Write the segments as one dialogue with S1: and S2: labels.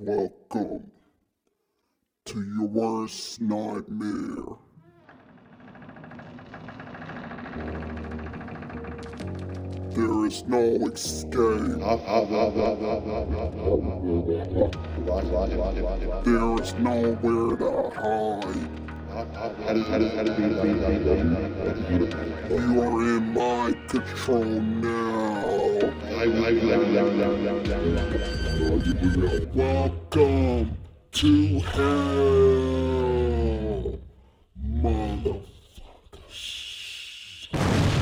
S1: Welcome to your worst nightmare. There is no escape. There is nowhere to hide. You are in my control now. Welcome to hell, motherfuckers.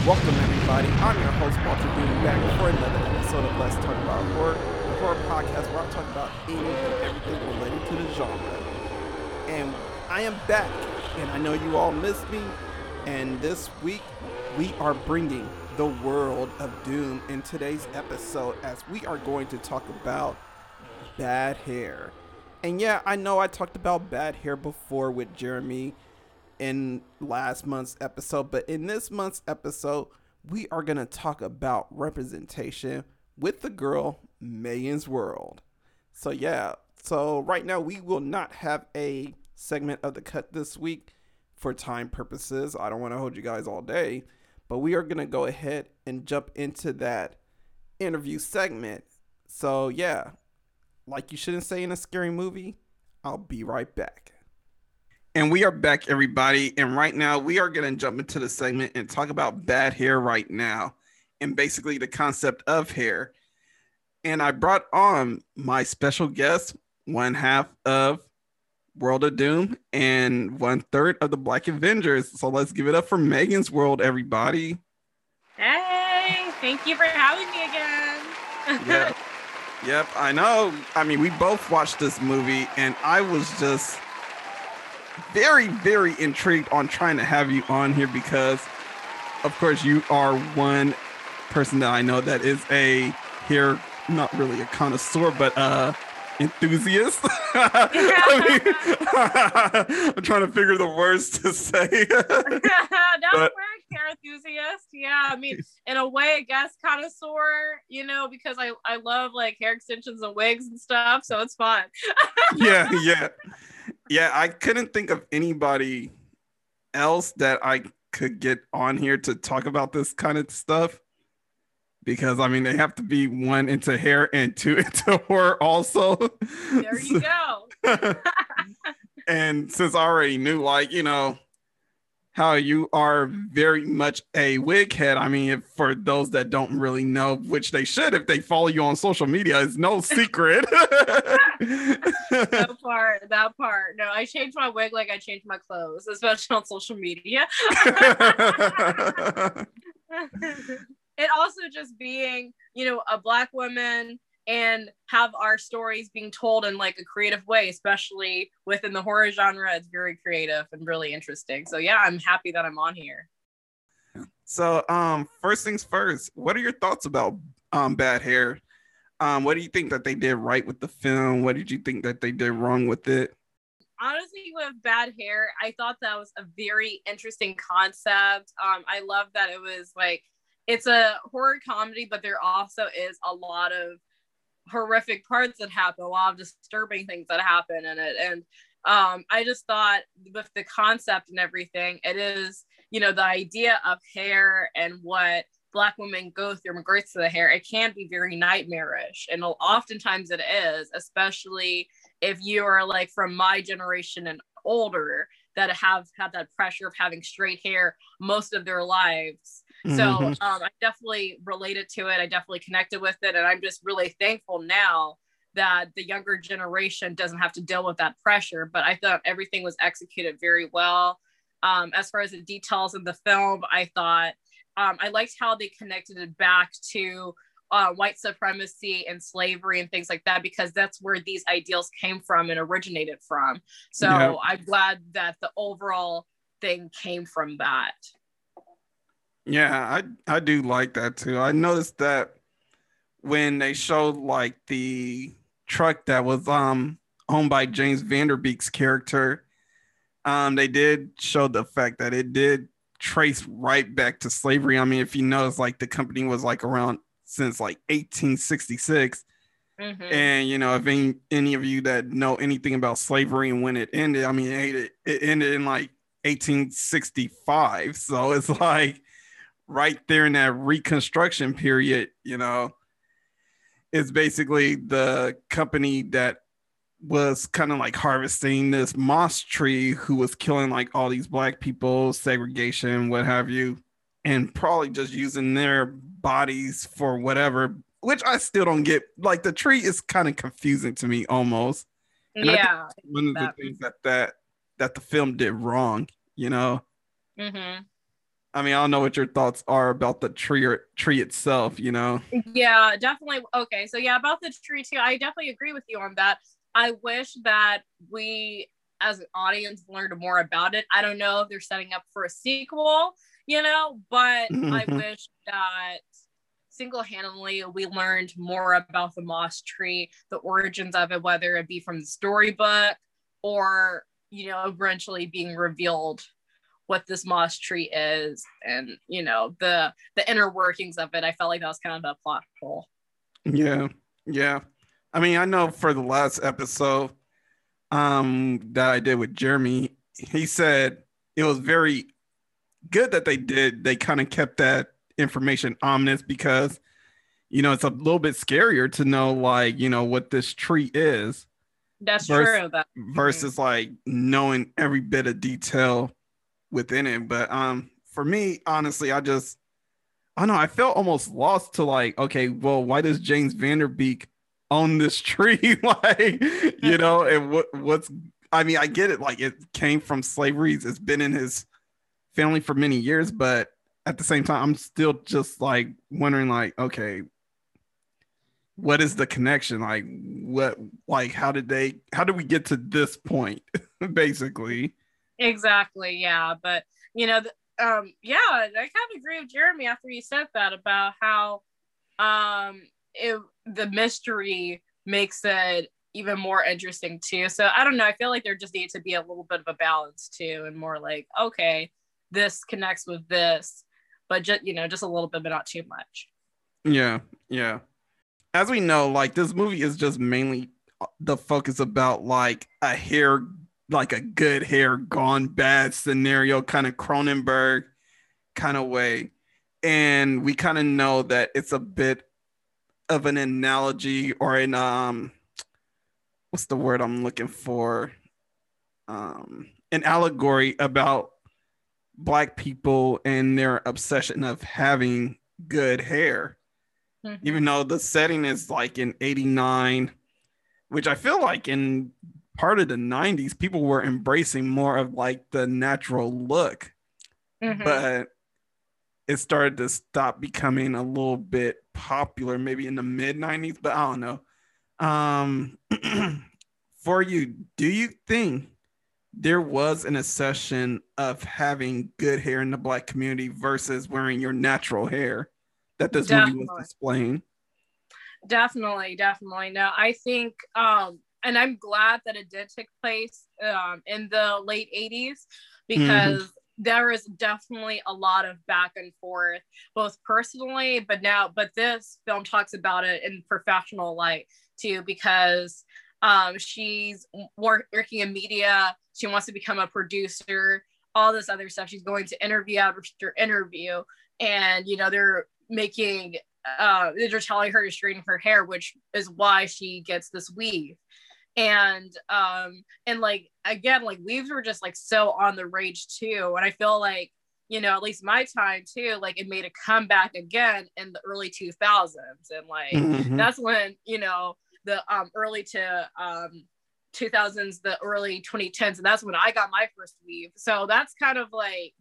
S2: Welcome everybody. I'm your host Walter Doom back for another episode of Let's Talk About Horror, the horror podcast where I talk about anything and everything related to the genre. And I am back, and I know you all missed me. And this week we are bringing the world of Doom in today's episode as we are going to talk about bad hair. And yeah, I know I talked about bad hair before with Jeremy in last month's episode, but in this month's episode, we are going to talk about representation with the girl Meaganzworld. So, yeah, so right now we will not have a segment of the cut this week for time purposes. I don't want to hold you guys all day, but we are going to go ahead and jump into that interview segment. So, yeah, like you shouldn't say in a scary movie, I'll be right back. And we are back, everybody. And right now, we are going to jump into the segment and talk about bad hair right now and basically the concept of hair. And I brought on my special guest, one half of World of Doom and one third of the Black Avengers. So let's give it up for Meaganzworld, everybody.
S3: Hey, thank you for having me again.
S2: Yep. Yep, I know. I mean, we both watched this movie, and I was just very, very intrigued on trying to have you on here because, of course, you are one person that I know that is a here, not really a connoisseur, but uh enthusiast. I mean, I'm trying to figure the words to say.
S3: That's
S2: But-
S3: work, hair enthusiast. Yeah, I mean, in a way, I guess connoisseur. You know, because I I love like hair extensions and wigs and stuff, so it's fun.
S2: yeah, yeah, yeah. I couldn't think of anybody else that I could get on here to talk about this kind of stuff because I mean they have to be one into hair and two into horror also.
S3: There you go.
S2: and since I already knew, like you know, how you are very much a wig head. I mean, if, for those that don't really know, which they should if they follow you on social media, it's no secret.
S3: that part, that part. No, I changed my wig like I changed my clothes, especially on social media. And also just being, you know, a black woman and have our stories being told in like a creative way, especially within the horror genre. It's very creative and really interesting. So yeah, I'm happy that I'm on here.
S2: so, um, first things first, what are your thoughts about um bad hair? Um, what do you think that they did right with the film? What did you think that they did wrong with it?
S3: honestly with bad hair i thought that was a very interesting concept um i love that it was like it's a horror comedy but there also is a lot of horrific parts that happen a lot of disturbing things that happen in it and um i just thought with the concept and everything it is you know the idea of hair and what black women go through in regards to the hair it can be very nightmarish and oftentimes it is especially if you are like from my generation and older that have had that pressure of having straight hair most of their lives. So
S2: Mhm.
S3: um, I definitely related to it. I definitely connected with it. And I'm just really thankful now that the younger generation doesn't have to deal with that pressure. But I thought everything was executed very well. Um, as far as the details in the film, I thought um, I liked how they connected it back to uh, white supremacy and slavery and things like that because that's where these ideals came from and originated from. So. I'm glad that the overall thing came from that.
S2: Yeah, I I do like that too. I noticed that when they showed like the truck that was um owned by James Van Der Beek's character, um, they did show the fact that it did trace right back to slavery. I mean, if you notice, like the company was like around since like 1866,
S3: Mhm.
S2: And you know, if any, any of you that know anything about slavery and when it ended, I mean, it, it ended in like 1865. So it's like right there in that Reconstruction period, you know, it's basically the company that was kind of like harvesting this moss tree who was killing like all these black people, segregation, what have you, and probably just using their bodies for whatever, which I still don't get. Like the tree is kind of confusing to me almost. And
S3: yeah.
S2: One of the
S3: That-
S2: things that that that the film did wrong, you know.
S3: hmm
S2: I mean, I don't know what your thoughts are about the tree or tree itself, you know.
S3: Yeah, definitely. Okay, so yeah, about the tree too, I definitely agree with you on that. I wish that we, as an audience, learned more about it. I don't know if they're setting up for a sequel, you know, but I wish that single-handedly we learned more about the moss tree, the origins of it, whether it be from the storybook or you know, eventually being revealed what this moss tree is and you know the the inner workings of it i felt like that was kind of a plot hole
S2: Yeah, yeah. I mean, I know for the last episode um that I did with Jeremy, he said it was very good that they did. They kind of kept that information ominous because you know it's a little bit scarier to know like you know what this tree is
S3: that's
S2: Vers-
S3: true that
S2: versus like knowing every bit of detail within it. But um, for me, honestly, I just I don't know. I felt almost lost to like, okay, well, why does James Van Der Beek own this tree? like, you know, and what what's I mean, I get it. Like, it came from slavery. It's been in his family for many years, but at the same time, I'm still just like wondering, like, okay, what is the connection? Like, what, like, how did they, how did we get to this point, basically?
S3: Exactly yeah but you know um yeah i kind of agree with jeremy after you said that about how um it the mystery makes it even more interesting too so i don't know i feel like there just needs to be a little bit of a balance too and more like okay this connects with this but just you know just a little bit but not too much
S2: Yeah, yeah. As we know, like this movie is just mainly uh, the focus about like a hair, like a good hair gone bad scenario, kind of Cronenberg kind of way. And we kind of know that it's a bit of an analogy or an um what's the word I'm looking for? Um an allegory about black people and their obsession of having good hair
S3: Mhm.
S2: even though the setting is like in 89 which i feel like in part of the 90s people were embracing more of like the natural look
S3: Mhm.
S2: but it started to stop becoming a little bit popular maybe in the mid 90s but i don't know um for you do you think there was an accession of having good hair in the black community versus wearing your natural hair that this movie
S3: Definitely.
S2: was displaying
S3: definitely definitely no i think um and i'm glad that it did take place um in the late 80s because there is definitely a lot of back and forth both personally but now but this film talks about it in professional light too because um she's wor- working in media she wants to become a producer all this other stuff. She's going to interview after interview and you know they're making uh they're telling her to straighten her hair which is why she gets this weave and um and like again like weaves were just like so on the rage too. And i feel like you know at least my time too like it made a comeback again in the early 2000s and like
S2: Mhm.
S3: that's when you know the um early to um 2000s the early 2010s and that's when i got my first weave. So that's kind of like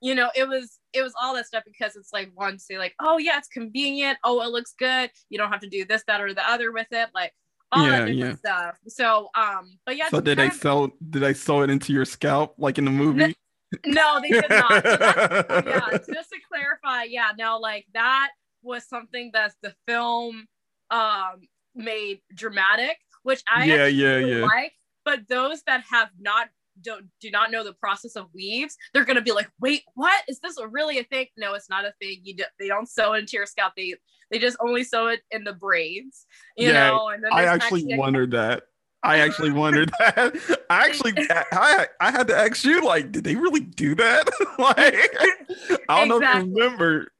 S3: you know it was it was all that stuff because it's like one say like oh yeah it's convenient. Oh it looks good. You don't have to do this that or the other with it. Like all
S2: Yeah,
S3: that different stuff. So um but yeah
S2: so did they
S3: of-
S2: sew did they sew it into your scalp like in the movie?
S3: no they did not. So yeah just to clarify yeah no like that was something that the film um made dramatic which i
S2: Yeah, yeah, yeah.
S3: like but those that have not don't do not know the process of weaves, they're gonna be like, wait, what is this really a thing? No, it's not a thing. You do, they don't sew into your scalp. They they just only sew it in the braids, you
S2: Yeah,
S3: know. And then
S2: I actually wondered that. I actually wondered that. I actually, I, I had to ask you, like, did they really do that? like, I don't know if
S3: Exactly.
S2: you remember.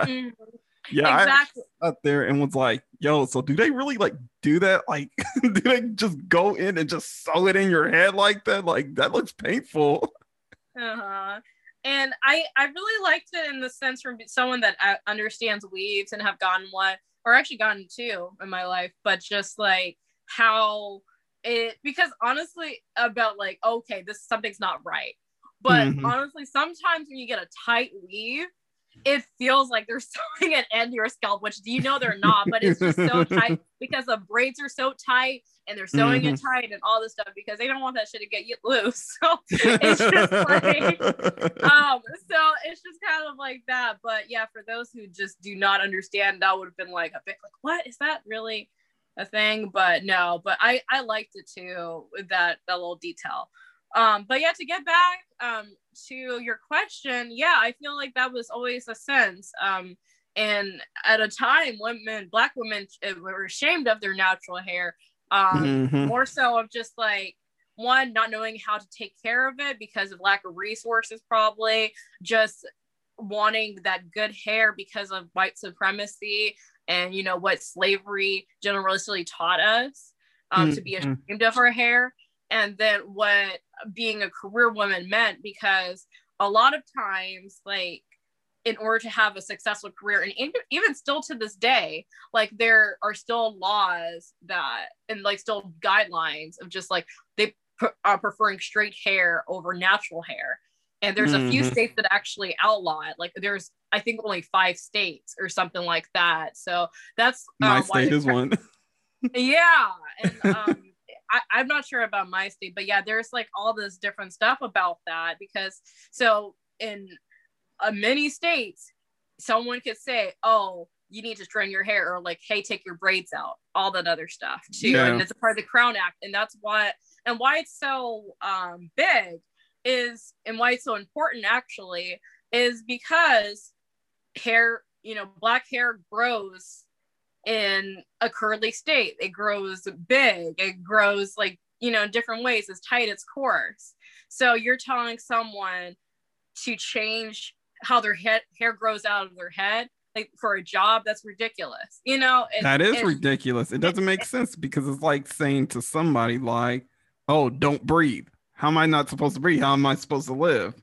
S3: Mhm,
S2: Yeah, I up there and was like, yo, so do they really like do that? Like, do they just go in and just sew it in your head like that? Like, that looks painful.
S3: Uh-huh. And I I really liked it in the sense from someone that uh, understands weaves and have gotten one or actually gotten two in my life, but just like how it because honestly about like okay this something's not right, but
S2: Mhm.
S3: honestly sometimes when you get a tight weave. It feels like they're sewing it into your scalp, which do you know they're not, but it's just so tight because the braids are so tight and they're sewing it tight and all this stuff because they don't want that shit to get you loose. So it's just like um so it's just kind of like that. But yeah for those who just do not understand that would have been like a bit like what? Is that really a thing? But no but i i liked it too with that that little detail. Um but yeah to get back um to your question yeah i feel like that was always a sense um and at a time women black women uh, were ashamed of their natural hair um
S2: Mhm.
S3: more so of just like one not knowing how to take care of it because of lack of resources probably just wanting that good hair because of white supremacy and you know what slavery generously taught us um, to be
S2: Mhm.
S3: ashamed of our hair and then what being a career woman meant because a lot of times like in order to have a successful career and even, even still to this day like there are still laws that and like still guidelines of just like they are preferring straight hair over natural hair and there's a few
S2: Mhm.
S3: states that actually outlaw it like there's i think only five states or something like that so that's
S2: My
S3: um, why
S2: state
S3: the
S2: is one.
S3: yeah and um I, i'm not sure about my state but yeah there's like all this different stuff about that because so in uh, many states someone could say oh you need to straighten your hair or like hey take your braids out all that other stuff too
S2: Yeah.
S3: and it's a part of the crown act and that's what and why it's so um big is and why it's so important actually is because hair you know black hair grows in a curly state it grows big it grows like you know in different ways it's tight it's coarse so you're telling someone to change how their head hair grows out of their head like for a job that's ridiculous you know and-
S2: that is
S3: and-
S2: ridiculous. It doesn't make sense because it's like saying to somebody like, "Oh, don't breathe. How am I not supposed to breathe? How am I supposed to live?"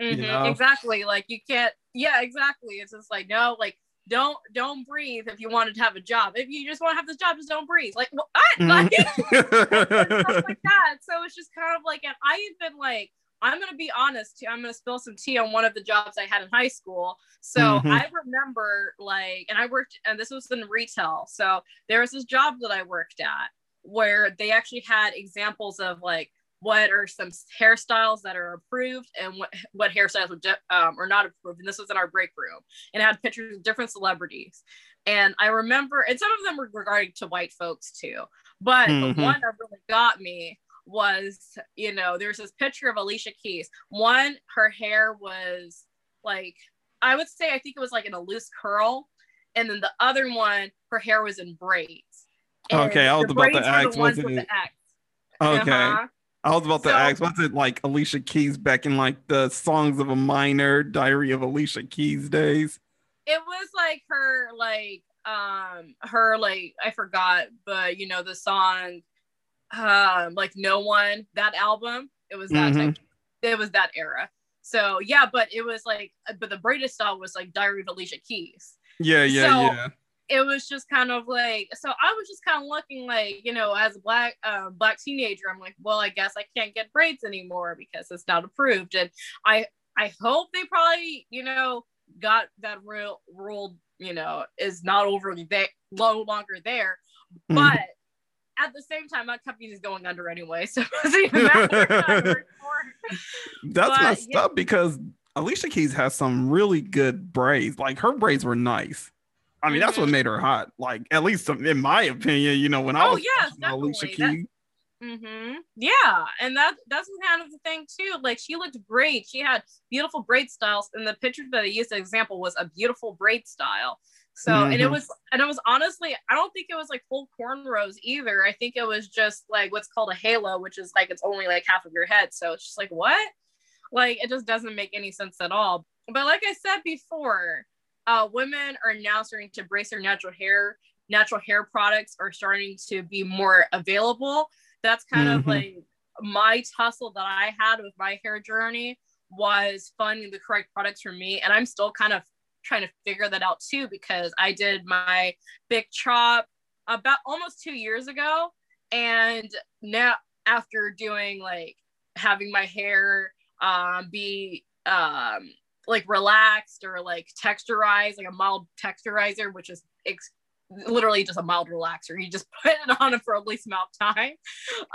S3: Mhm,
S2: know?
S3: exactly like you can't yeah exactly it's just like no like don't don't breathe if you wanted to have a job. If you just want to have this job just don't breathe. Like what? Like, stuff like that. So it's just kind of like and i even like i'm gonna be honest too i'm gonna spill some tea on one of the jobs i had in high school. So
S2: Mhm.
S3: i remember like and i worked and this was in retail. So there was this job that i worked at where they actually had examples of like what are some hairstyles that are approved and what what hairstyles are, um, are not approved and this was in our break room and had pictures of different celebrities and i remember and some of them were regarding to white folks too but
S2: Mhm.
S3: the one that really got me was you know there's this picture of alicia keys one her hair was like i would say i think it was like in a loose curl and then the other one her hair was in braids And
S2: Okay, I was
S3: the
S2: about to ask,
S3: the ones with
S2: it-
S3: the X.
S2: Okay.
S3: Uh-huh.
S2: I was about to
S3: So-
S2: ask, was it like Alicia Keys back in like the Songs of a Minor, Diary of Alicia Keys days?
S3: it was like her like um her like i forgot but you know the song um like no one that album it was that
S2: Mm-hmm.
S3: type it was that era so yeah but it was like but the braided style was like diary of alicia keys
S2: Yeah, yeah,
S3: So-
S2: yeah.
S3: It was just kind of like so i was just kind of looking like you know as a black um black teenager i'm like well i guess i can't get braids anymore because it's not approved and i i hope they probably you know got that real rule you know is not over there no longer there
S2: Mhm.
S3: but at the same time that company is going under anyway so it doesn't even matter
S2: That's
S3: but,
S2: messed
S3: yeah.
S2: up because Alicia Keys has some really good braids. Like her braids were nice. I mean, that's what
S3: Mhm.
S2: made her hot. Like at least in my opinion, you know, when I
S3: Oh,
S2: was
S3: yes,
S2: Alicia. Keys,
S3: Mm-hmm. Yeah, and that that's kind of the thing too. Like she looked great. She had beautiful braid styles, and the picture that I used as example was a beautiful braid style. So, mm-hmm. and it mm-hmm. was, and it was honestly, I don't think it was like full cornrows either. I think it was just like what's called a halo, which is like it's only like half of your head. So it's just like what? Like it just doesn't make any sense at all. But like I said before, uh, women are now starting to embrace their natural hair. Natural hair products are starting to be more available that's kind mm-hmm. of like my tussle that I had with my hair journey was finding the correct products for me. And I'm still kind of trying to figure that out too, because I did my big chop about almost two years ago. And now after doing like having my hair um, be um, like relaxed or like texturized, like a mild texturizer, which is ex- literally just a mild relaxer. You just put it on for a least amount of time.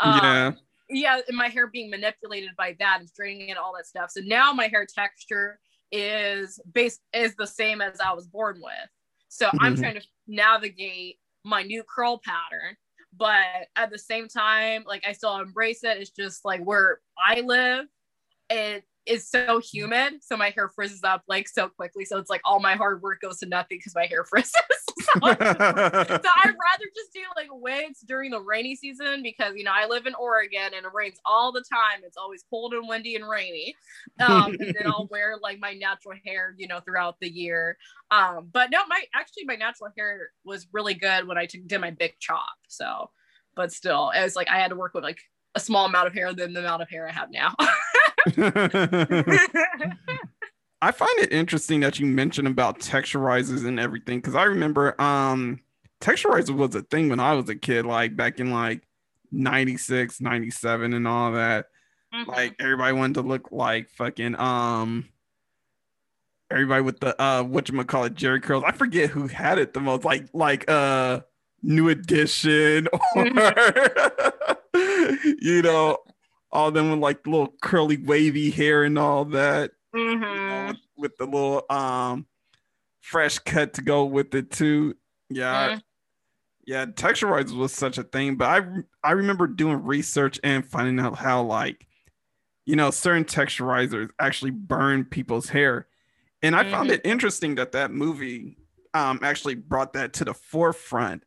S3: Um, yeah. Yeah, and my hair being manipulated by that and straightening and all that stuff. So now my hair texture is based is the same as I was born with. So mm-hmm. I'm trying to navigate my new curl pattern, but at the same time, like I still embrace it. It's just like where I live, it is so humid, so my hair frizzes up like so quickly. So it's like all my hard work goes to nothing because my hair frizzes. so, so I'd rather just do like wigs during the rainy season because you know I live in Oregon and it rains all the time. It's always cold and windy and rainy. Um, and then I'll wear like my natural hair, you know, throughout the year. Um, but no, my actually my natural hair was really good when I took, did my big chop. So, but still, it was like I had to work with like a small amount of hair than the amount of hair I have now.
S2: I find it interesting that you mentioned about texturizers and everything because I remember um texturizer was a thing when I was a kid, like back in like 96, 97 and all that. Mm-hmm. Like everybody wanted to look like fucking um everybody with the uh what you call it Jheri curls. I forget who had it the most, like like uh new edition or you know all them with like little curly wavy hair and all that mm-hmm. you know, with, with, the little um fresh cut to go with it too yeah mm. yeah texturizers was such a thing but i i remember doing research and finding out how like you know certain texturizers actually burn people's hair and i mm-hmm. found it interesting that that movie um actually brought that to the forefront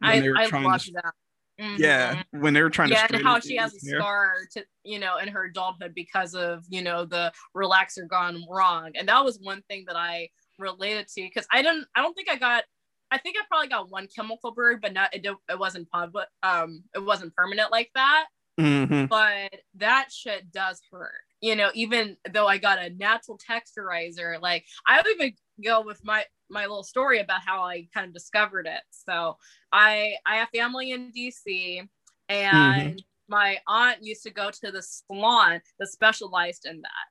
S3: I, I loved that
S2: Mm-hmm. Yeah, when they were trying
S3: yeah,
S2: to.
S3: Yeah, and how she has a hair. scar to you know in her adulthood because of you know the relaxer gone wrong, and that was one thing that I related to because I didn't. I don't think I got. I think I probably got one chemical burn, but not it. It wasn't pub, but um, it wasn't permanent like that. Mm-hmm. But that shit does hurt. You know, even though I got a natural texturizer, like I would even go with my my little story about how I kind of discovered it. So I I have family in DC and mm-hmm. my aunt used to go to the salon that specialized in that.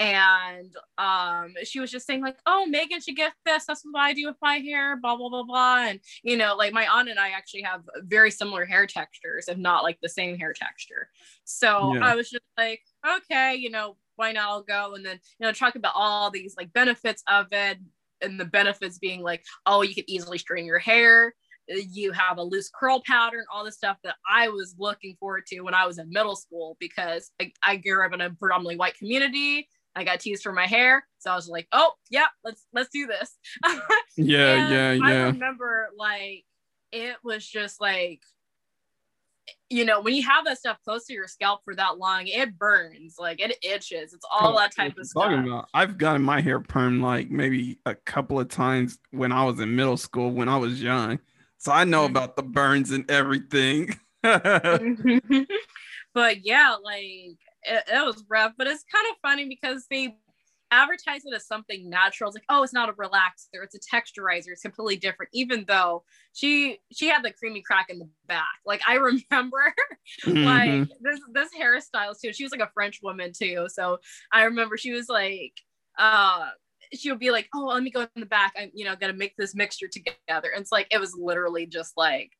S3: And um, she was just saying, like, oh, Megan should get this. That's what I do with my hair, blah, blah, blah, blah. And, you know, like my aunt and I actually have very similar hair textures, if not like the same hair texture. So yeah. I was just like, okay, you know, why not? I'll go. And then, you know, talk about all these like benefits of it, and the benefits being like, oh, you can easily straighten your hair. You have a loose curl pattern, all the stuff that I was looking forward to when I was in middle school because I, I grew up in a predominantly white community. I got teased for my hair, so I was like, "Oh, yeah, let's let's do this."
S2: yeah, yeah, yeah. I
S3: remember like it was just like you know, when you have that stuff close to your scalp for that long, it burns, like it itches. It's all that type of stuff. About,
S2: I've gotten my hair permed like maybe a couple of times when I was in middle school when I was young. So I know mm-hmm. about the burns and everything.
S3: but yeah, like it, it was rough, but it's kind of funny because they advertise it as something natural. It's like, oh, it's not a relaxer, it's a texturizer. It's completely different. Even though she she had the creamy crack in the back. Like I remember mm-hmm. like this this hairstyle too. She was like a French woman too. So I remember she was like uh she would be like, oh, let me go in the back. I'm, you know, gonna make this mixture together. And it's like, it was literally just like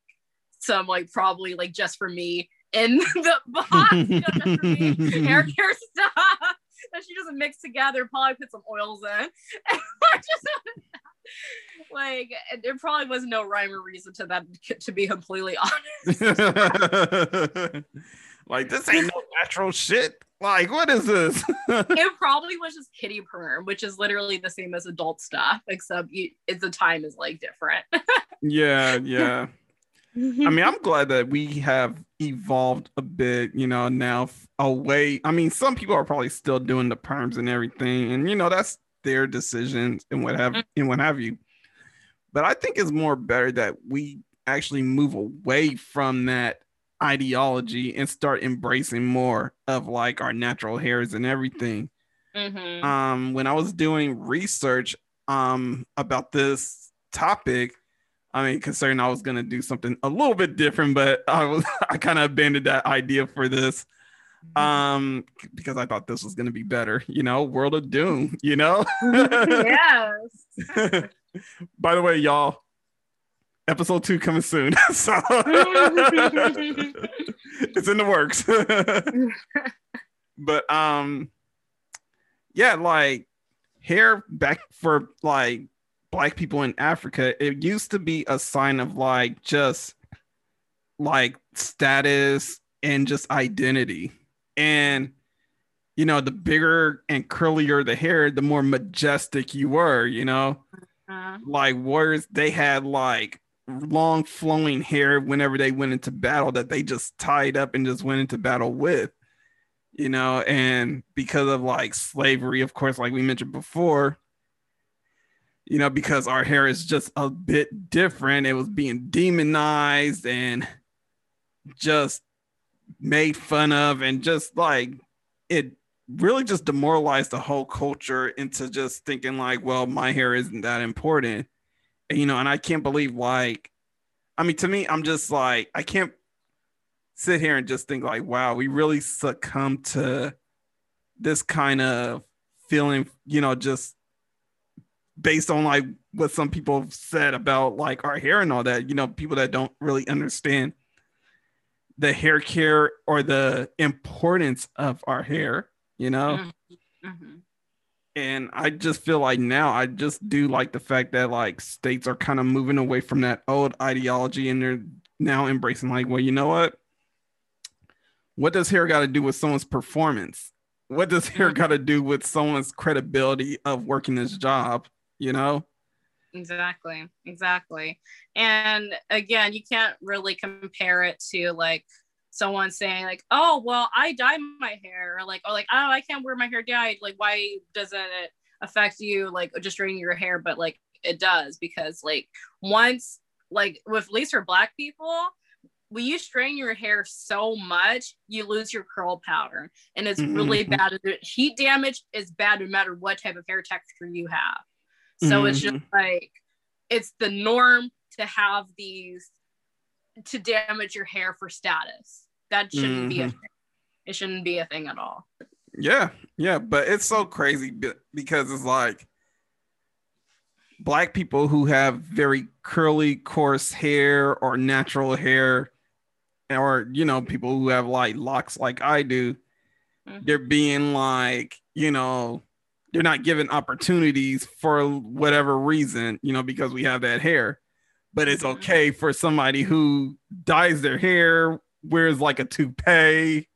S3: some like probably like just for me in the box, you know, just for me, hair care stuff that she doesn't mix together. Probably put some oils in. just, like there probably was no rhyme or reason to that to be completely honest
S2: like this ain't no natural shit like what is this
S3: it probably was just kiddie perm which is literally the same as adult stuff except you, it's the time is like different
S2: yeah yeah I mean, I'm glad that we have evolved a bit, you know, now away. I mean, some people are probably still doing the perms and everything, and you know, that's their decisions and what have and what have you. But I think it's more better that we actually move away from that ideology and start embracing more of like our natural hairs and everything. Mm-hmm. Um, when I was doing research um about this topic, I mean, considering I was gonna do something a little bit different, but I was I kind of abandoned that idea for this. Mm-hmm. Um, because I thought this was gonna be better, you know, World of Doom, you know?
S3: yes.
S2: By the way, y'all, episode two coming soon. so it's in the works. but um yeah, like hair back for like black people in Africa, it used to be a sign of like just like status and just identity. And you know, the bigger and curlier the hair, the more majestic you were, you know. Uh-huh. Like warriors, they had like long flowing hair whenever they went into battle that they just tied up and just went into battle with, you know. And because of like slavery, of course, like we mentioned before, you know, because our hair is just a bit different, it was being demonized and just made fun of, and just like it really just demoralized the whole culture into just thinking like, well, my hair isn't that important. And, you know, and I can't believe like, I mean, to me, I'm just like, I can't sit here and just think like, wow, we really succumb to this kind of feeling, you know, just based on like what some people have said about like our hair and all that, you know, people that don't really understand the hair care or the importance of our hair you know? Mm-hmm. mm-hmm. And I just feel like now I just do like the fact that like states are kind of moving away from that old ideology and they're now embracing like, well, you know what? What does hair got to do with someone's performance? What does hair mm-hmm. got to do with someone's credibility of working this job? You know?
S3: Exactly. Exactly. And again, you can't really compare it to like someone saying like, "Oh, well, I dye my hair," or like, "Oh, like, oh, I can't wear my hair dyed." Like, why doesn't it affect you? Like, just straightening your hair, but like, it does because like once, like, with at least for Black people, when you strain your hair so much, you lose your curl pattern, and it's mm-hmm. really bad. Heat damage is bad no matter what type of hair texture you have. So mm-hmm. it's just like it's the norm to have these to damage your hair for status. That shouldn't mm-hmm. be a mm-hmm. thing. It shouldn't be a thing at all.
S2: Yeah, yeah, but it's so crazy because it's like black people who have very curly, coarse hair or natural hair, or you know, people who have like locks like I do, mm-hmm. they're being like, you know, they're not given opportunities for whatever reason, you know, because we have that hair but it's mm-hmm. okay for somebody who dyes their hair, wears like a toupee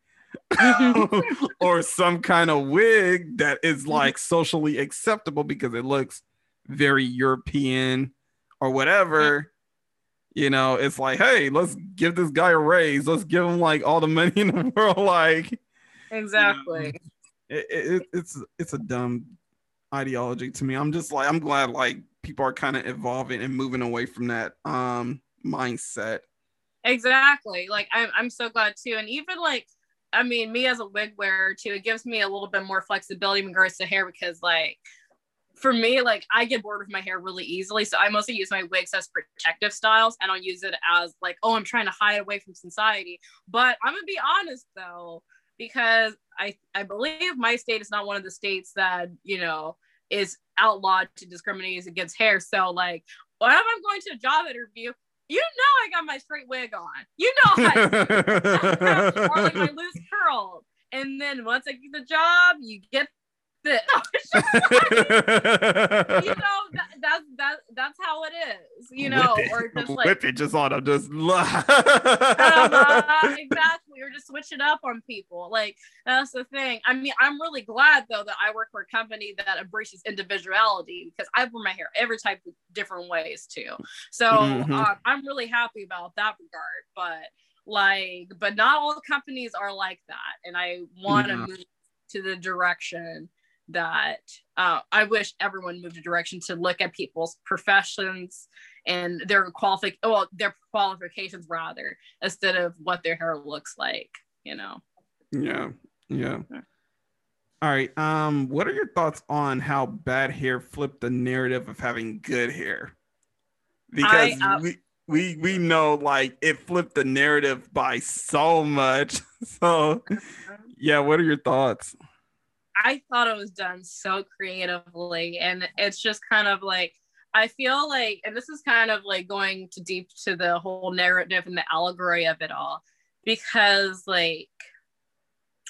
S2: or some kind of wig that is mm-hmm. like socially acceptable because it looks very European or whatever. You know, it's like, hey, let's give this guy a raise. Let's give him like all the money in the world. Like,
S3: exactly.
S2: You know, it, it, it's it's a dumb ideology to me. I'm just like, I'm glad like people are kind of evolving and moving away from that um mindset.
S3: Exactly. Like I'm I'm so glad too. And even like I mean, me as a wig wearer too, it gives me a little bit more flexibility in regards to hair because like for me, like I get bored with my hair really easily. So I mostly use my wigs as protective styles and I'll use it as like, oh, I'm trying to hide away from society. But I'm gonna be honest though, because I I believe my state is not one of the states that, you know, is outlawed to discriminate against hair. So like whenever I'm going to a job interview, you know I got my straight wig on. You know I or like my loose curl. And then once I get the job, you get this. you know, that, that's that, that's how it is, you know, or just like
S2: whip it just on them, just
S3: uh, exactly, or just switch it up on people. Like that's the thing. I mean, I'm really glad though that I work for a company that embraces individuality because I wear my hair every type of different ways too. So mm-hmm. uh, I'm really happy about that regard. But like, but not all companies are like that, and I want to move to the direction that uh, I wish everyone moved a direction to look at people's professions and their qualific well their qualifications rather instead of what their hair looks like you know?
S2: Yeah. Yeah. All right um what are your thoughts on how bad hair flipped the narrative of having good hair? Because I, uh, we we we know like it flipped the narrative by so much so yeah what are your thoughts
S3: I thought it was done so creatively. And it's just kind of like, I feel like, and this is kind of like going too deep to the whole narrative and the allegory of it all, because like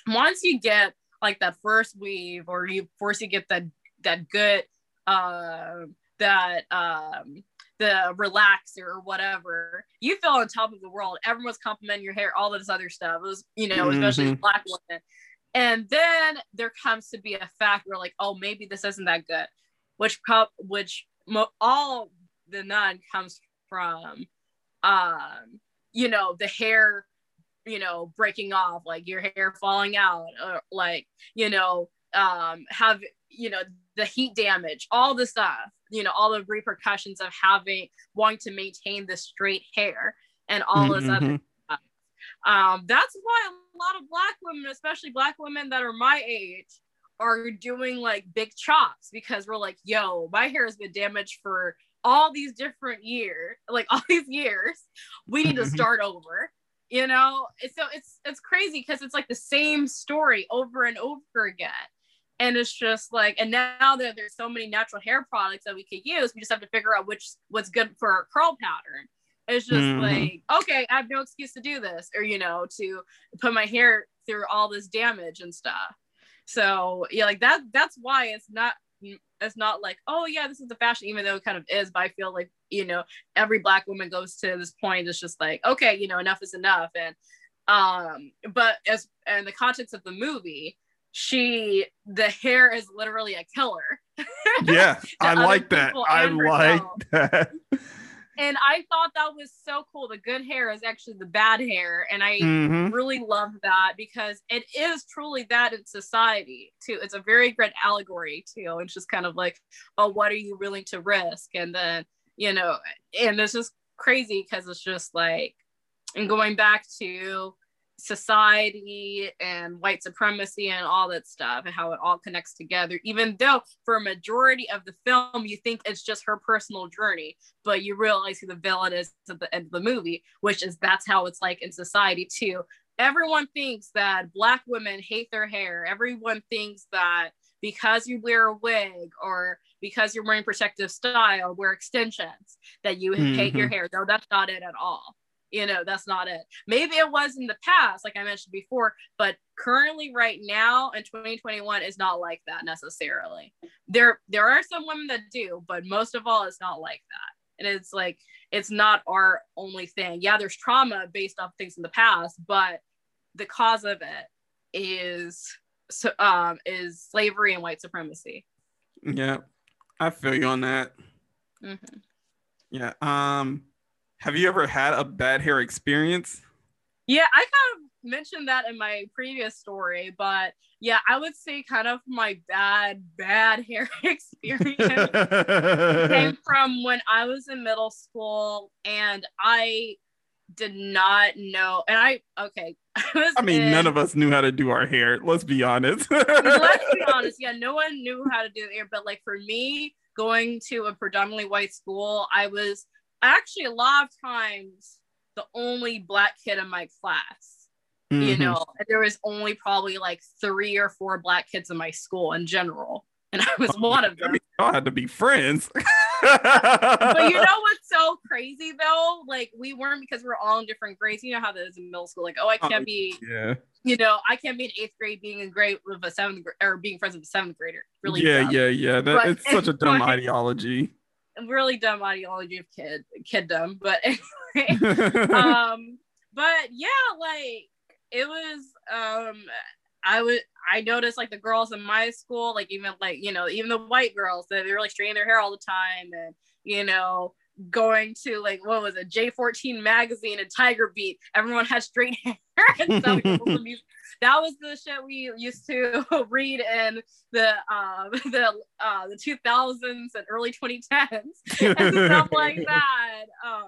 S3: once you get like that first weave, or you force you get that that good, uh, that um, the relaxer or whatever, you feel on top of the world. Everyone's complimenting your hair, all this other stuff. It was, you know, especially mm-hmm. black women. And then there comes to be a fact where like, oh, maybe this isn't that good, which which mo- all the none comes from, um, you know, the hair, you know, breaking off, like your hair falling out, or like you know, um, have you know the heat damage, all the stuff, you know, all the repercussions of having wanting to maintain the straight hair and all mm-hmm. this other. Um, that's why a lot of black women, especially black women that are my age, are doing like big chops because we're like, yo, my hair has been damaged for all these different years, like all these years. We need to start over. You know, so it's it's crazy because it's like the same story over and over again. And it's just like, and now that there's so many natural hair products that we could use, we just have to figure out which what's good for our curl pattern. It's just mm-hmm. like, okay, I have no excuse to do this, or you know, to put my hair through all this damage and stuff. So yeah, like that. That's why it's not. It's not like, oh yeah, this is the fashion, even though it kind of is. But I feel like you know, every black woman goes to this point. It's just like, okay, you know, enough is enough. And um, but as in the context of the movie, she the hair is literally a killer.
S2: Yeah, I like that. I like that
S3: and I thought that was so cool. The good hair is actually the bad hair, and I mm-hmm. really love that because it is truly that in society too. It's a very great allegory too. It's just kind of like, oh, what are you willing to risk? And then you know, and it's just crazy because it's just like, and going back to society and white supremacy and all that stuff and how it all connects together even though for a majority of the film you think it's just her personal journey but you realize who the villain is at the end of the movie which is that's how it's like in society too everyone thinks that black women hate their hair everyone thinks that because you wear a wig or because you're wearing protective style wear extensions that you mm-hmm. hate your mm-hmm. hair no that's not it at all you know that's not it. Maybe it was in the past like i mentioned before but currently right now in 2021 is not like that necessarily. There there are some women that do but most of all it's not like that. And it's like it's not our only thing. Yeah there's trauma based off things in the past but the cause of it is so um is slavery and white supremacy.
S2: Yeah i feel you on that. Mm-hmm. yeah um have you ever had a bad hair experience?
S3: Yeah, I kind of mentioned that in my previous story, but yeah, I would say kind of my bad, bad hair experience came from when I was in middle school and I did not know. And I, okay.
S2: I, I mean, in, none of us knew how to do our hair. Let's be honest.
S3: let's be honest. Yeah, no one knew how to do hair. But like for me, going to a predominantly white school, I was actually a lot of times the only black kid in my class. Mm-hmm. You know, there was only probably like three or four black kids in my school in general. And I was oh, one of them.
S2: Y'all had to be friends. but
S3: you know what's so crazy though? Like we weren't because we are all in different grades. You know how that is in middle school. Like, oh, I can't oh, be
S2: yeah.
S3: you know, I can't be in eighth grade being in grade with a seventh or being friends with a seventh grader. Really,
S2: yeah,
S3: dumb.
S2: yeah, yeah. That
S3: But-
S2: it's such a dumb
S3: but-
S2: ideology.
S3: Really dumb ideology of kid kiddom. But anyway, um, but yeah, like it was. Um, I would. I noticed like the girls in my school, like even like you know even the white girls, they they were like straightening their hair all the time, and you know going to like what was it J14 magazine and Tiger Beat. Everyone had straight hair and stuff. Because of the music. that was the shit we used to read in the uh, the uh, the 2000s and early 2010s and stuff like that. Uh,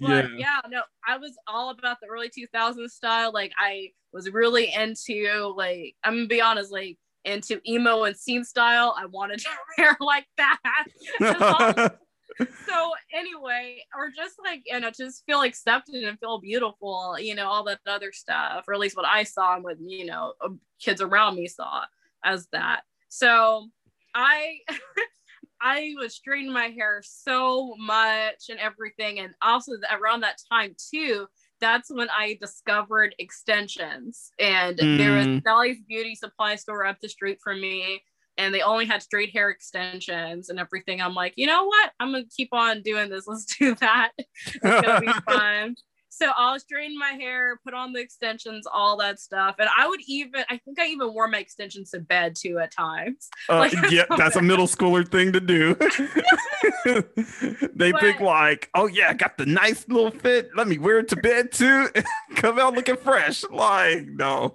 S3: but
S2: Yeah.
S3: yeah. no, I was all about the early 2000s style. Like I was really into like I'm gonna be honest, like into emo and scene style. I wanted to wear like that. So anyway, or just like you know, just feel accepted and feel beautiful, you know, all that other stuff, or at least what I saw and what you know uh, kids around me saw as that. So I I was straightening my hair so much and everything, and also around that time too. That's when I discovered extensions, and there was
S2: Mm.
S3: Sally's Beauty Supply store up the street from me and they only had straight hair extensions and everything. I'm like, you know what? I'm gonna keep on doing this. Let's do that. It's gonna be fun. So I'll straighten my hair, put on the extensions, all that stuff. And I would even, I think I even wore my extensions to bed too at times.
S2: Uh,
S3: Like,
S2: yeah, that's a middle schooler thing to do. they think like, oh yeah, I got the nice little fit. Let me wear it to bed too. Come out looking fresh. Like, no,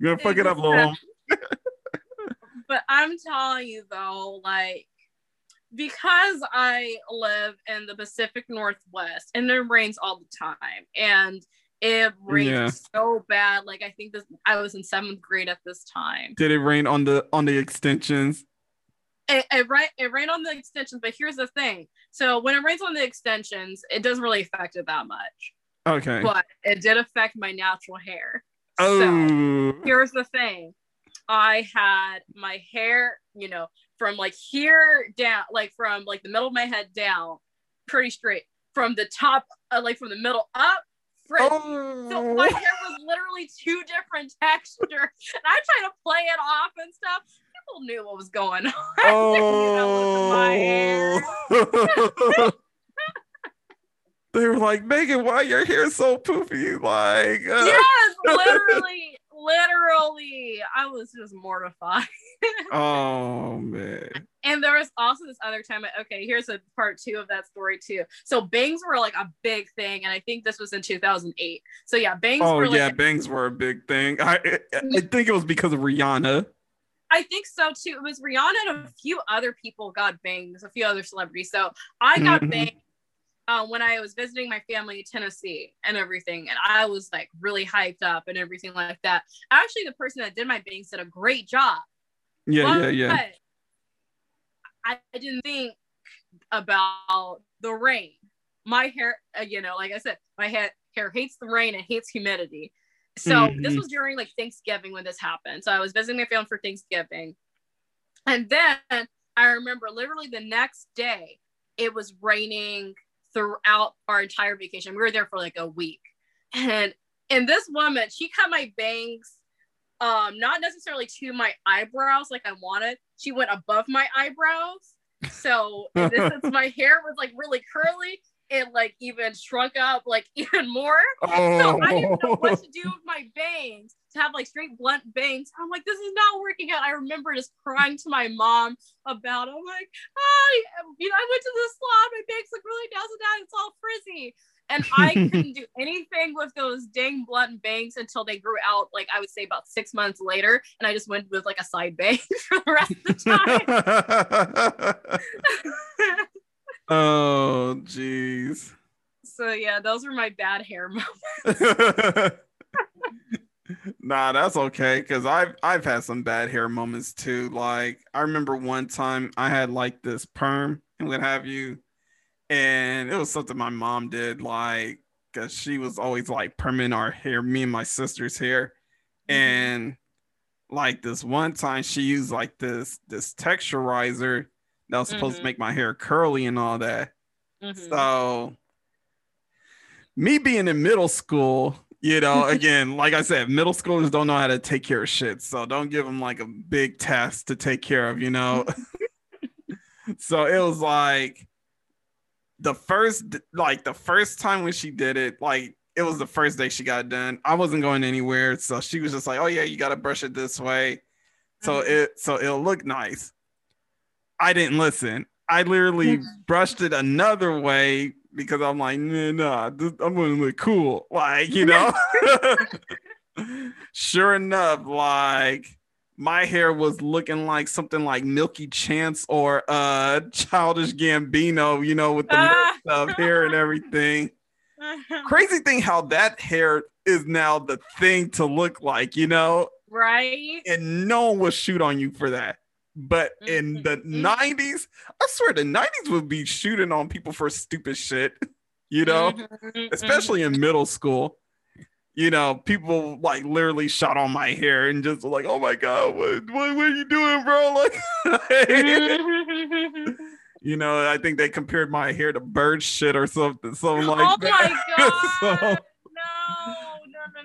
S2: you're gonna fuck it up, little.
S3: But I'm telling you though, like, because I live in the Pacific Northwest and it rains all the time, and it rains
S2: Yeah.
S3: so bad. Like, I think this, I was in seventh grade at this time.
S2: Did it rain on the on the extensions?
S3: it, it, rain, it rained on the extensions, but here's the thing. So when it rains on the extensions, it doesn't really affect it that much,
S2: Okay.
S3: but it did affect my natural hair. So
S2: oh.
S3: here's the thing. I had my hair, you know, from like here down, like from like the middle of my head down, pretty straight. From the top, uh, like from the middle up, straight. So my
S2: Oh.
S3: hair was literally two different textures, and I tried to play it off and stuff. People knew what was going on. You my hair.
S2: Oh. they were like, Megan, why your hair so poofy? Like, uh,
S3: yes, literally, literally. I was just mortified.
S2: oh man.
S3: And there was also this other time. Okay, here's a part two of that story too. So bangs were like a big thing, and I think this was in 2008. So yeah, bangs
S2: Oh
S3: were like
S2: yeah, bangs were a big thing. I I, I think it was because of Rihanna.
S3: I think so too. It was Rihanna and a few other people got bangs, a few other celebrities. So I got
S2: Mhm.
S3: bangs uh, when I was visiting my family in Tennessee and everything, and I was like really hyped up and everything like that. Actually, the person that did my bangs did a great job.
S2: Yeah, yeah,
S3: But
S2: yeah.
S3: I, I didn't think about the rain. My hair, uh, you know, like I said, my hair, hair hates the rain and hates humidity. So this
S2: Mhm.
S3: was during like Thanksgiving when this happened. So I was visiting my family for Thanksgiving. And then I remember literally the next day, it was raining throughout our entire vacation. We were there for like a week. And and this woman, she cut my bangs um not necessarily to my eyebrows like I wanted. She went above my eyebrows. So this sense, my hair was like really curly. It like even shrunk up like even more. So
S2: Oh,
S3: I didn't know oh. what to do with my bangs to have like straight blunt bangs. I'm like, this is not working out. I remember just crying to my mom about. It. I'm like, I, you know, I went to the salon. My bangs look really down and down. It's all frizzy, and I couldn't do anything with those dang blunt bangs until they grew out. Like I would say about six months later, and I just went with like a side bang for the rest of the time.
S2: Oh, jeez.
S3: so yeah, those were my bad hair moments.
S2: nah, that's okay because I've I've had some bad hair moments too. Like I remember one time I had like this perm and what have you, and it was something my mom did. Like because she was always like perming our hair, me and my sister's hair, mm-hmm. and like this one time she used like this this texturizer that was supposed
S3: Mhm.
S2: to make my hair curly and all that.
S3: Mhm.
S2: So, me being in middle school, You know, again, like I said, middle schoolers don't know how to take care of shit. So don't give them like a big task to take care of, you know? so it was like the first, like the first time when she did it, like it was the first day she got done. I wasn't going anywhere. So she was just like, oh, yeah, you got to brush it this way. So mm-hmm. it, so it'll look nice. I didn't listen. I literally brushed it another way because I'm like, nah, nah this, I'm gonna look cool. Like, you know. sure enough, like my hair was looking like something like Milky Chance or uh childish Gambino, you know, with the uh, stuff, hair and everything. Crazy thing how that hair is now the thing to look like, you know?
S3: Right.
S2: And no one will shoot on you for that. But in the 90s, mm-hmm. I swear the 90s would be shooting on people for stupid shit, you know, mm-hmm. especially in middle school. You know, people like literally shot on my hair and just like, oh my God, what, what, what are you doing, bro? Like, you know, I think they compared my hair to bird shit or something, something like oh that.
S3: Oh my God. so,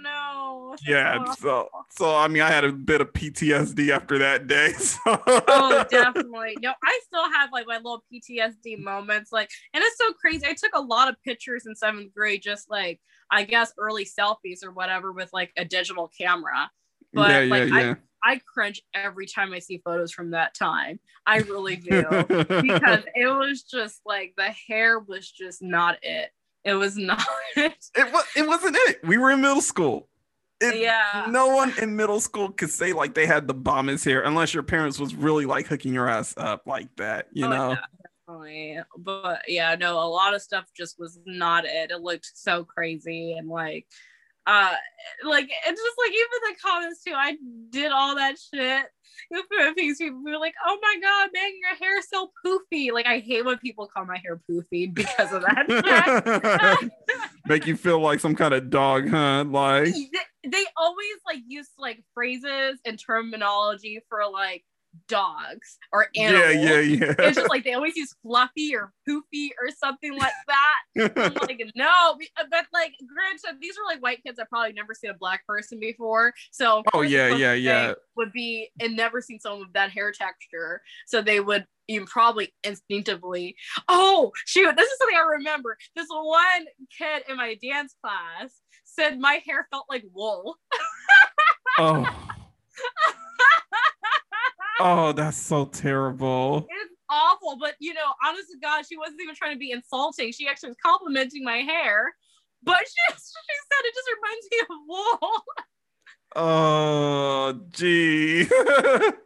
S3: no
S2: yeah. So, so I mean, I had a bit of PTSD after that day. So.
S3: oh, definitely. No, I still have like my little PTSD moments. Like, and it's so crazy. I took a lot of pictures in seventh grade, just like I guess early selfies or whatever with like a digital camera. But yeah, like, yeah, yeah. I, I cringe every time I see photos from that time. I really do because it was just like the hair was just not it. It was not.
S2: it was. It wasn't it. We were in middle school. It,
S3: yeah.
S2: No one in middle school could say like they had the bombest hair unless your parents was really like hooking your ass up like that. You oh, know. Yeah,
S3: definitely. But yeah, no, a lot of stuff just was not it. It looked so crazy and like uh like it's just like even the comments too i did all that shit. People were like oh my god man your hair is so poofy. Like i hate when people call my hair poofy because of that
S2: make you feel like some kind of dog huh? Like
S3: they, they always like use like phrases and terminology for like dogs or animals.
S2: Yeah, yeah, yeah.
S3: It's just like they always use fluffy or poofy or something like that. I'm like, no, uh, but like, granted, these are like white kids that probably never seen a black person before. So,
S2: oh yeah, yeah, yeah,
S3: would be and never seen someone with that hair texture. So they would even probably instinctively, oh shoot, this is something I remember. This one kid in my dance class said my hair felt like wool.
S2: oh. oh, that's so terrible.
S3: It's awful, but you know, honest to God, she wasn't even trying to be insulting. She actually was complimenting my hair, but she, she said it just reminds me of wool.
S2: Oh, gee.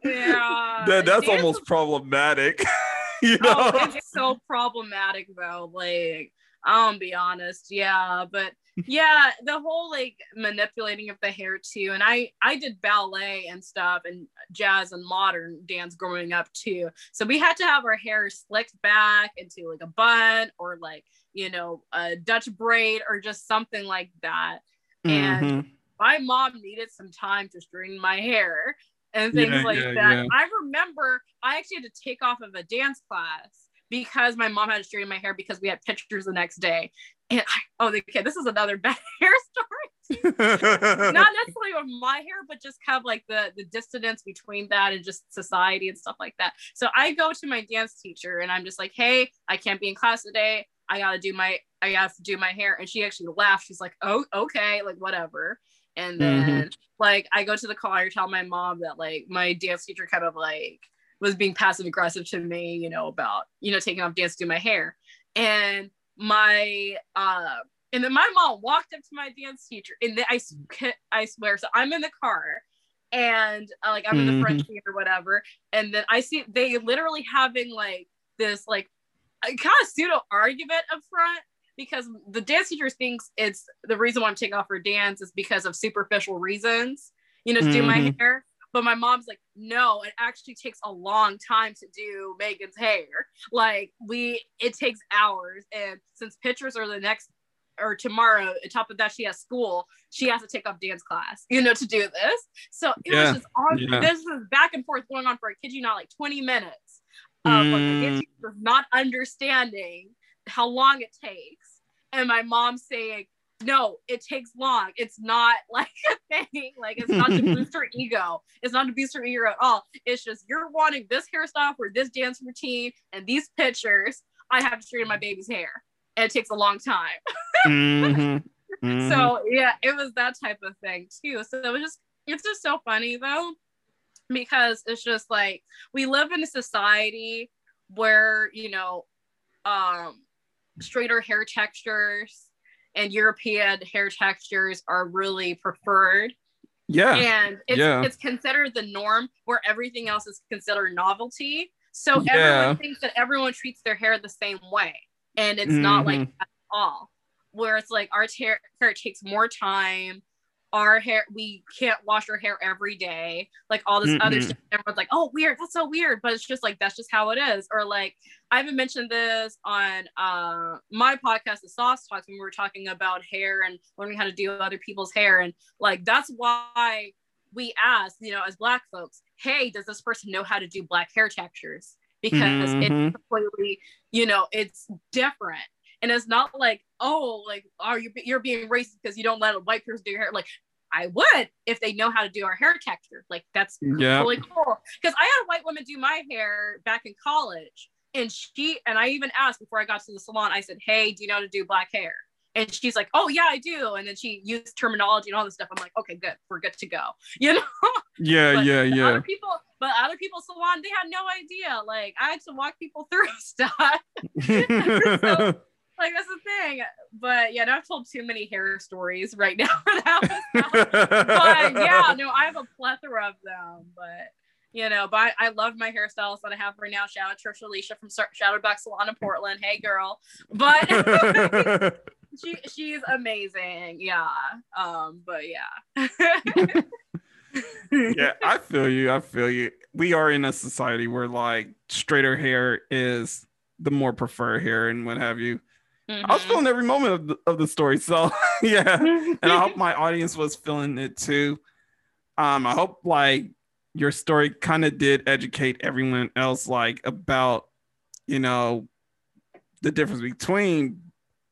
S3: yeah.
S2: that, that's almost problematic. you oh,
S3: know? Oh, it's so problematic though. Like, I'll be honest. Yeah. But yeah, the whole like manipulating of the hair too. And I I did ballet and stuff and jazz and modern dance growing up too. So we had to have our hair slicked back into like a bun or like, you know, a Dutch braid or just something like that. And mm-hmm. my mom needed some time to straighten my hair and things yeah, like yeah, that. Yeah. I remember I actually had to take off of a dance class because my mom had to straighten my hair because we had pictures the next day. And I, oh, okay, this is another bad hair story. Not necessarily with my hair, but just kind of like the the dissonance between that and just society and stuff like that. So I go to my dance teacher and I'm just like, hey, I can't be in class today. I gotta do my I gotta do my hair. And she actually laughed. She's like, oh, okay, like whatever. And then mm-hmm. like I go to the car, I tell my mom that like my dance teacher kind of like was being passive aggressive to me, you know, about, you know, taking off dance to do my hair. And my, uh, and then my mom walked up to my dance teacher and I, I swear, so I'm in the car and uh, like I'm in the front mm-hmm. seat or whatever. And then I see they literally having like this, like kind of pseudo argument up front because the dance teacher thinks it's the reason why I'm taking off her dance is because of superficial reasons, you know, to mm-hmm. do my mm-hmm. hair. But my mom's like, no, it actually takes a long time to do Megan's hair. Like we, it takes hours. And since pictures are the next or tomorrow, on top of that, she has school. She has to take off dance class, you know, to do this. So it yeah. was just on. Yeah. This was back and forth going on for a kid you not like 20 minutes of mm. like, not understanding how long it takes, and my mom saying, no, it takes long. It's not like a thing. Like it's not to boost her ego. It's not to boost her ego at all. It's just you're wanting this hairstyle for this dance routine and these pictures. I have to straighten my baby's hair. And it takes a long time. mm-hmm. Mm-hmm. So yeah, it was that type of thing too. So it was just it's just so funny though, because it's just like we live in a society where, you know, um straighter hair textures and European hair textures are really preferred.
S2: Yeah.
S3: And it's,
S2: yeah.
S3: it's considered the norm where everything else is considered novelty. So yeah. everyone thinks that everyone treats their hair the same way. And it's mm-hmm. not like mm-hmm. at all. Where it's like our hair, hair takes more time our hair we can't wash our hair every day. Like all this mm other stuff everyone's like oh weird that's so weird. But it's just like that's just how it is. Or like i haven't mentioned this on uh my podcast the sauce talks when we were talking about hair and learning how to deal with other people's hair. And like that's why we ask you know as black folks hey does this person know how to do black hair textures? Because mm-hmm. it's completely you know it's different. And it's not like oh like are you you're being racist because you don't let a white person do your hair. Like I would if they know how to do our hair texture. Like that's yeah. really cool. Because I had a white woman do my hair back in college, and she and I even asked before I got to the salon. I said, "Hey, do you know how to do black hair?" And she's like, "Oh yeah, I do." And then she used terminology and all this stuff. I'm like, "Okay, good, we're good to go." You know?
S2: Yeah, yeah, yeah.
S3: Other people, but other people's salon, they had no idea. Like I had to walk people through stuff. so, like that's the thing. But yeah, I've told too many hair stories right now for that. but yeah, no, I have a plethora of them. But you know, but I, I love my hairstylist that I have right now. Shout out to Alicia from Shadowback Salon in Portland. Hey girl. But she she's amazing. Yeah. Um, but yeah.
S2: yeah, I feel you. I feel you. We are in a society where like straighter hair is the more preferred hair and what have you. Mm-hmm. I was mm-hmm. feeling every moment of the, of the story. So yeah, and I hope my audience was feeling it too. Um, I hope like your story kind of did educate everyone else like about you know the difference between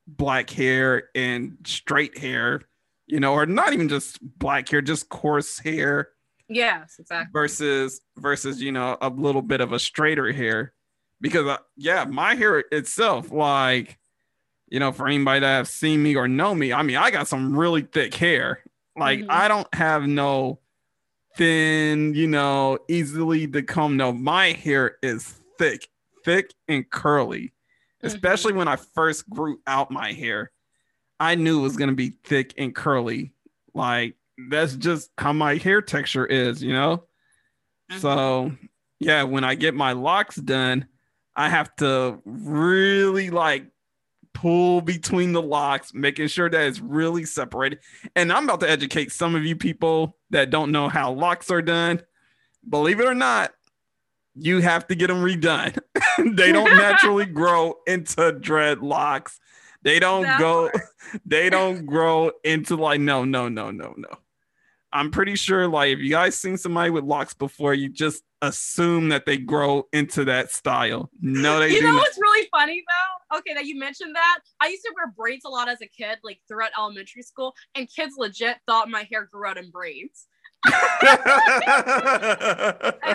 S2: black hair and straight hair, you know, or not even just black hair, just coarse hair.
S3: Yes, exactly.
S2: Versus versus you know a little bit of a straighter hair, because uh, yeah, my hair itself like you know, for anybody that have seen me or know me, I mean, I got some really thick hair. Like mm-hmm. I don't have no thin, you know, easily to comb. No, my hair is thick, thick and curly. Mm-hmm. Especially when I first grew out my hair, I knew it was gonna be thick and curly. Like that's just how my hair texture is, you know. Mm-hmm. So yeah, when I get my locks done, I have to really like pull between the locks, making sure that it's really separated. And I'm about to educate some of you people that don't know how locks are done. Believe it or not, you have to get them redone. they don't naturally grow into dreadlocks. They don't that go, they don't grow into like, no, no, no, no, no. I'm pretty sure, like, if you guys seen somebody with locks before, you just assume that they grow into that style. No, they
S3: you
S2: do
S3: know
S2: not.
S3: what's really funny though? Okay, that you mentioned that. I used to wear braids a lot as a kid, like throughout elementary school, and kids legit thought my hair grew out in braids. I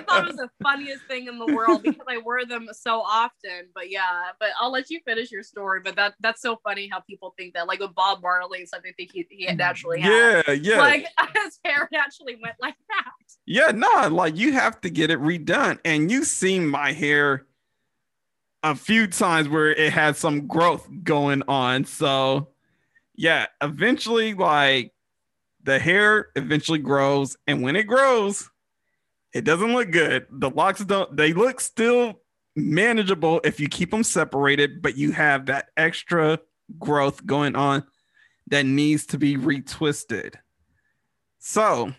S3: thought it was the funniest thing in the world because I wear them so often. But yeah, but I'll let you finish your story. But that that's so funny how people think that. Like with Bob Marley, something think he, he naturally
S2: had. Yeah, yeah.
S3: Like his hair naturally went like that.
S2: Yeah, no, nah, like you have to get it redone. And you've seen my hair a few times where it had some growth going on. So yeah, eventually like the hair eventually grows, and when it grows, it doesn't look good. The locks don't, they look still manageable if you keep them separated, but you have that extra growth going on that needs to be retwisted. So,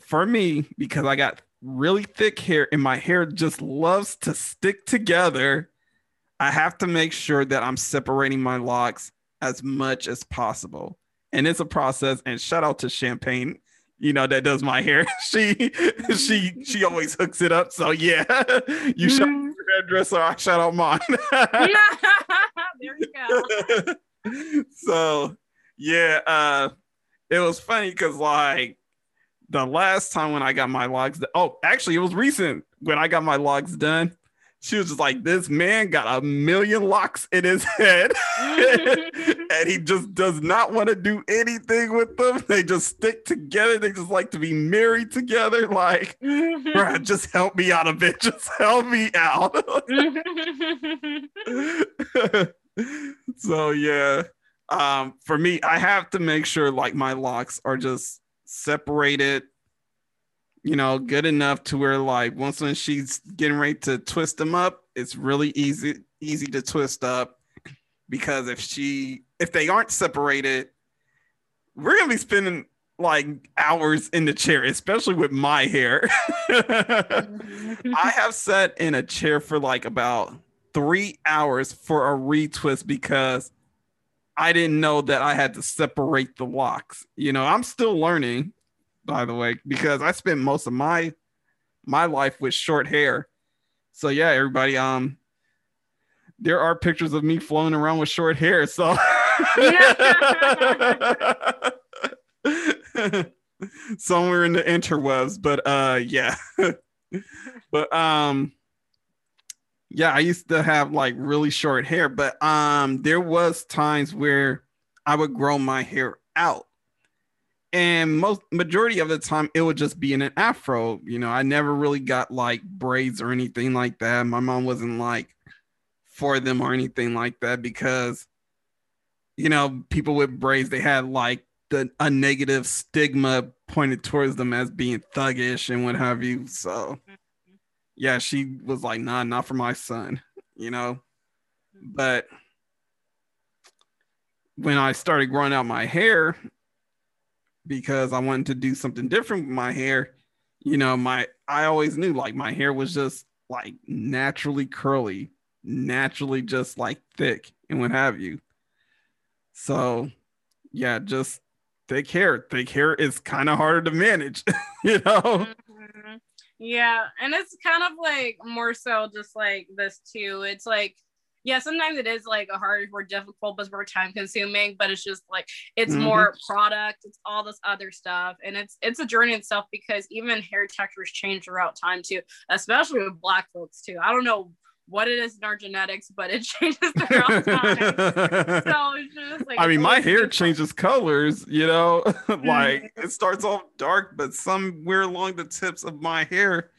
S2: for me, because I got really thick hair and my hair just loves to stick together, I have to make sure that I'm separating my locks as much as possible and it's a process. And shout out to Champagne, you know, that does my hair. she she she always hooks it up. So yeah, you shout out your hairdresser, I shout out mine. there you go. so yeah, uh, it was funny because like the last time when I got my logs, oh, actually, it was recent when I got my logs done. She was just like, "This man got a million locks in his head, and he just does not want to do anything with them. They just stick together. They just like to be married together. Like, bro, just help me out a bit. Just help me out." so yeah, um, for me, I have to make sure like my locks are just separated you know, good enough to where like once when she's getting ready to twist them up, it's really easy easy to twist up because if she if they aren't separated, we're gonna be spending like hours in the chair, especially with my hair. I have sat in a chair for like about three hours for a retwist because I didn't know that I had to separate the locks. You know, I'm still learning by the way, because I spent most of my my life with short hair. So yeah, everybody, um, there are pictures of me flowing around with short hair. So somewhere in the interwebs, but uh, yeah, but um, yeah, I used to have like really short hair, but um, there was times where I would grow my hair out and most majority of the time it would just be in an afro you know? I never really got like braids or anything like that. My mom wasn't like for them or anything like that because you know people with braids they had like the a negative stigma pointed towards them as being thuggish and what have you. So yeah she was like nah not for my son you know? But when i started growing out my hair because I wanted to do something different with my hair. You know, my I always knew like my hair was just like naturally curly, naturally just like thick and what have you. So, yeah, just thick hair. Thick hair is kind of harder to manage, you know. Mm-hmm.
S3: Yeah, and it's kind of like more so just like this too. It's like yeah, sometimes it is like a hard, more difficult, but more time consuming. But it's just like it's mm-hmm. more product, it's all this other stuff, and it's it's a journey itself because even hair textures change throughout time too, especially with black folks too. I don't know what it is in our genetics, but it changes throughout time. so
S2: it's just like I mean, my hair changes colors, you know, like it starts off dark, but somewhere along the tips of my hair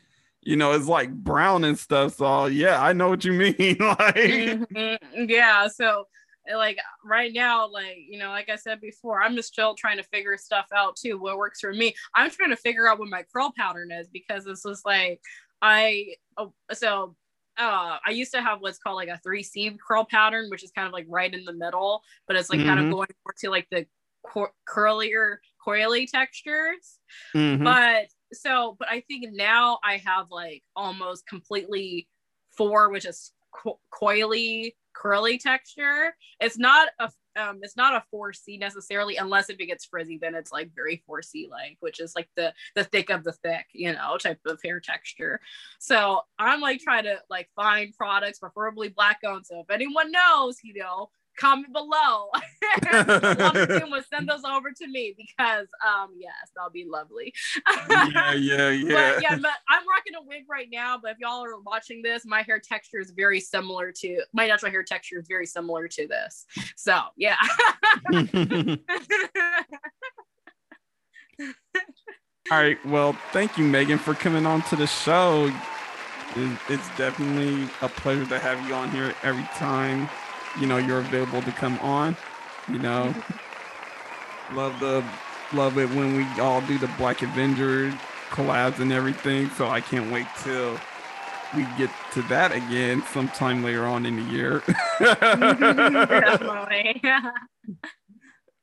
S2: you know, it's like brown and stuff. So yeah, I know what you mean. like
S3: mm-hmm. yeah, so like right now, like you know, like I said before, I'm just still trying to figure stuff out too. What works for me? I'm trying to figure out what my curl pattern is because this was like I oh, so uh I used to have what's called like a three C curl pattern, which is kind of like right in the middle, but it's like mm-hmm. kind of mm-hmm. going more to like the cur- curlier coily textures. Mm-hmm. But so but i think now i have like almost completely four which is co- coily curly texture. It's not a um it's not a 4c necessarily unless if it gets frizzy then it's like very 4c like which is like the the thick of the thick you know type of hair texture. So i'm like trying to like find products preferably black owned so if anyone knows you know comment below. send those over to me because um yes, that'll be lovely.
S2: yeah, yeah, yeah.
S3: But yeah, but I'm rocking a wig right now. But if y'all are watching this, my hair texture is very similar to my natural hair texture is very similar to this. So yeah.
S2: All right. Well, thank you, Megan, for coming on to the show. It's definitely a pleasure to have you on here every time you know you're available to come on. You know, love the love it when we all do the Black Avenger collabs and everything. So I can't wait till we get to that again sometime later on in the year. Definitely.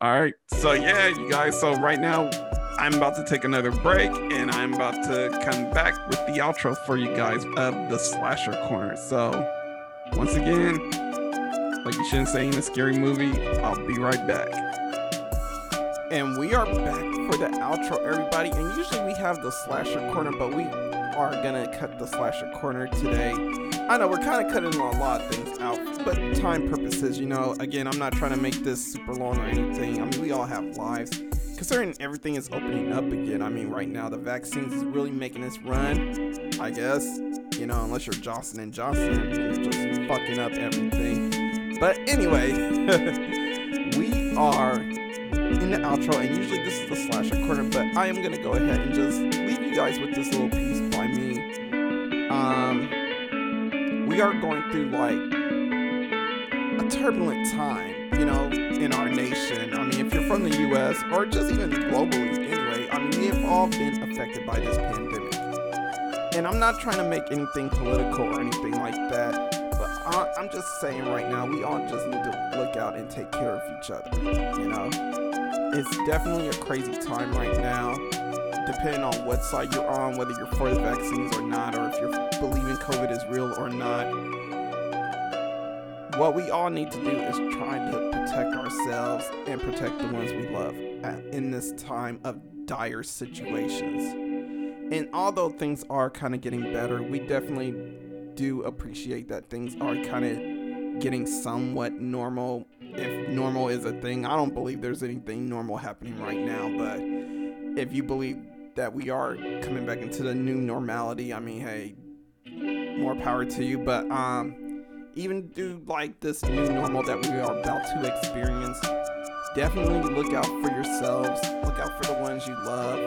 S2: All right. So yeah, you guys. So right now I'm about to take another break and I'm about to come back with the outro for you guys of the slasher corner. So once again, like you shouldn't say in a scary movie. I'll be right back.
S4: And we are back for the outro, everybody. And usually we have the slasher corner, but we
S2: are gonna cut the slasher corner today. I know we're kind of cutting a lot of things out, but time purposes, you know, again, I'm not trying to make this super long or anything. I mean, we all have lives. Considering everything is opening up again, I mean, right now the vaccines is really making us run. I guess, you know, unless you're Johnson and Johnson, you're just fucking up everything. But anyway, we are in the outro, and usually this is the slasher corner, but I am gonna go ahead and just leave you guys with this little piece by me. Um, we are going through like a turbulent time, you know, in our nation. I mean, if you're from the U.S. or just even globally, anyway, I mean, we have all been affected by this pandemic. And I'm not trying to make anything political or anything like that. But I'm just saying right now, we all just need to look out and take care of each other. You know, it's definitely a crazy time right now, depending on what side you're on, whether you're for the vaccines or not, or if you're believing COVID is real or not. What we all need to do is try to protect ourselves and protect the ones we love in this time of dire situations. And although things are kind of getting better, we definitely do appreciate that things are kind of getting somewhat normal if normal is a thing. I don't believe there's anything normal happening right now, but if you believe that we are coming back into the new normality, I mean, hey, more power to you. But um, even do like this new normal that we are about to experience, definitely look out for yourselves, look out for the ones you love,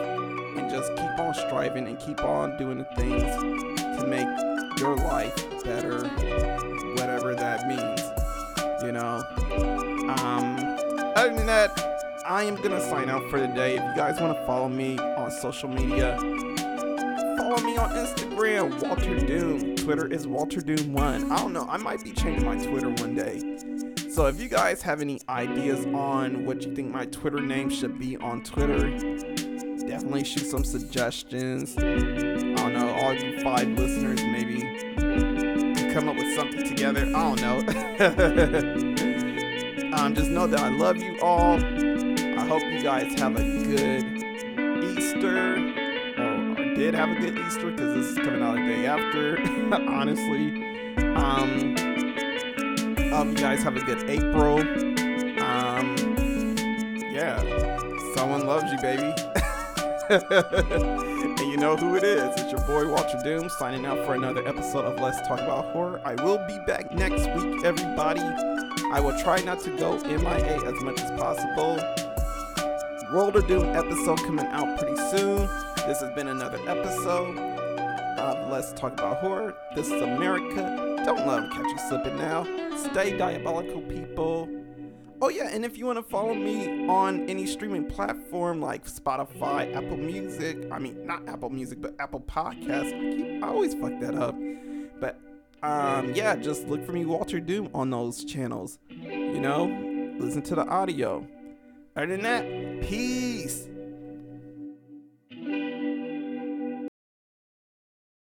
S2: and just keep on striving and keep on doing the things to make your life better, whatever that means. You know, um, other than that, I am gonna sign out for the day. If you guys want to follow me on social media, follow me on Instagram, Walter Doom. Twitter is Walter Doom One. I don't know. I might be changing my Twitter one day. So if you guys have any ideas on what you think my Twitter name should be on Twitter, definitely shoot some suggestions. I don't know, all you five listeners maybe come up with something together. I don't know. Um, just know that I love you all. I hope you guys have a good Easter, or, did have a good Easter because this is coming out a day after. honestly, um, hope you guys have a good April. Um, yeah, someone loves you, baby. and you know who it is. It's your boy Walter Doom signing out for another episode of Let's Talk About Horror. I will be back next week, everybody. I will try not to go MIA as much as possible. World of Doom episode coming out pretty soon. This has been another episode of Let's Talk About Horror. This is America. Don't let them catch you slipping now. Stay diabolical, people. Oh, yeah, and if you want to follow me on any streaming platform like Spotify, Apple Music, I mean, not Apple Music, but Apple Podcasts, I, keep, I always fuck that up. But um, yeah, just look for me, Walter Doom, on those channels. You know, listen to the audio. Other than that, peace.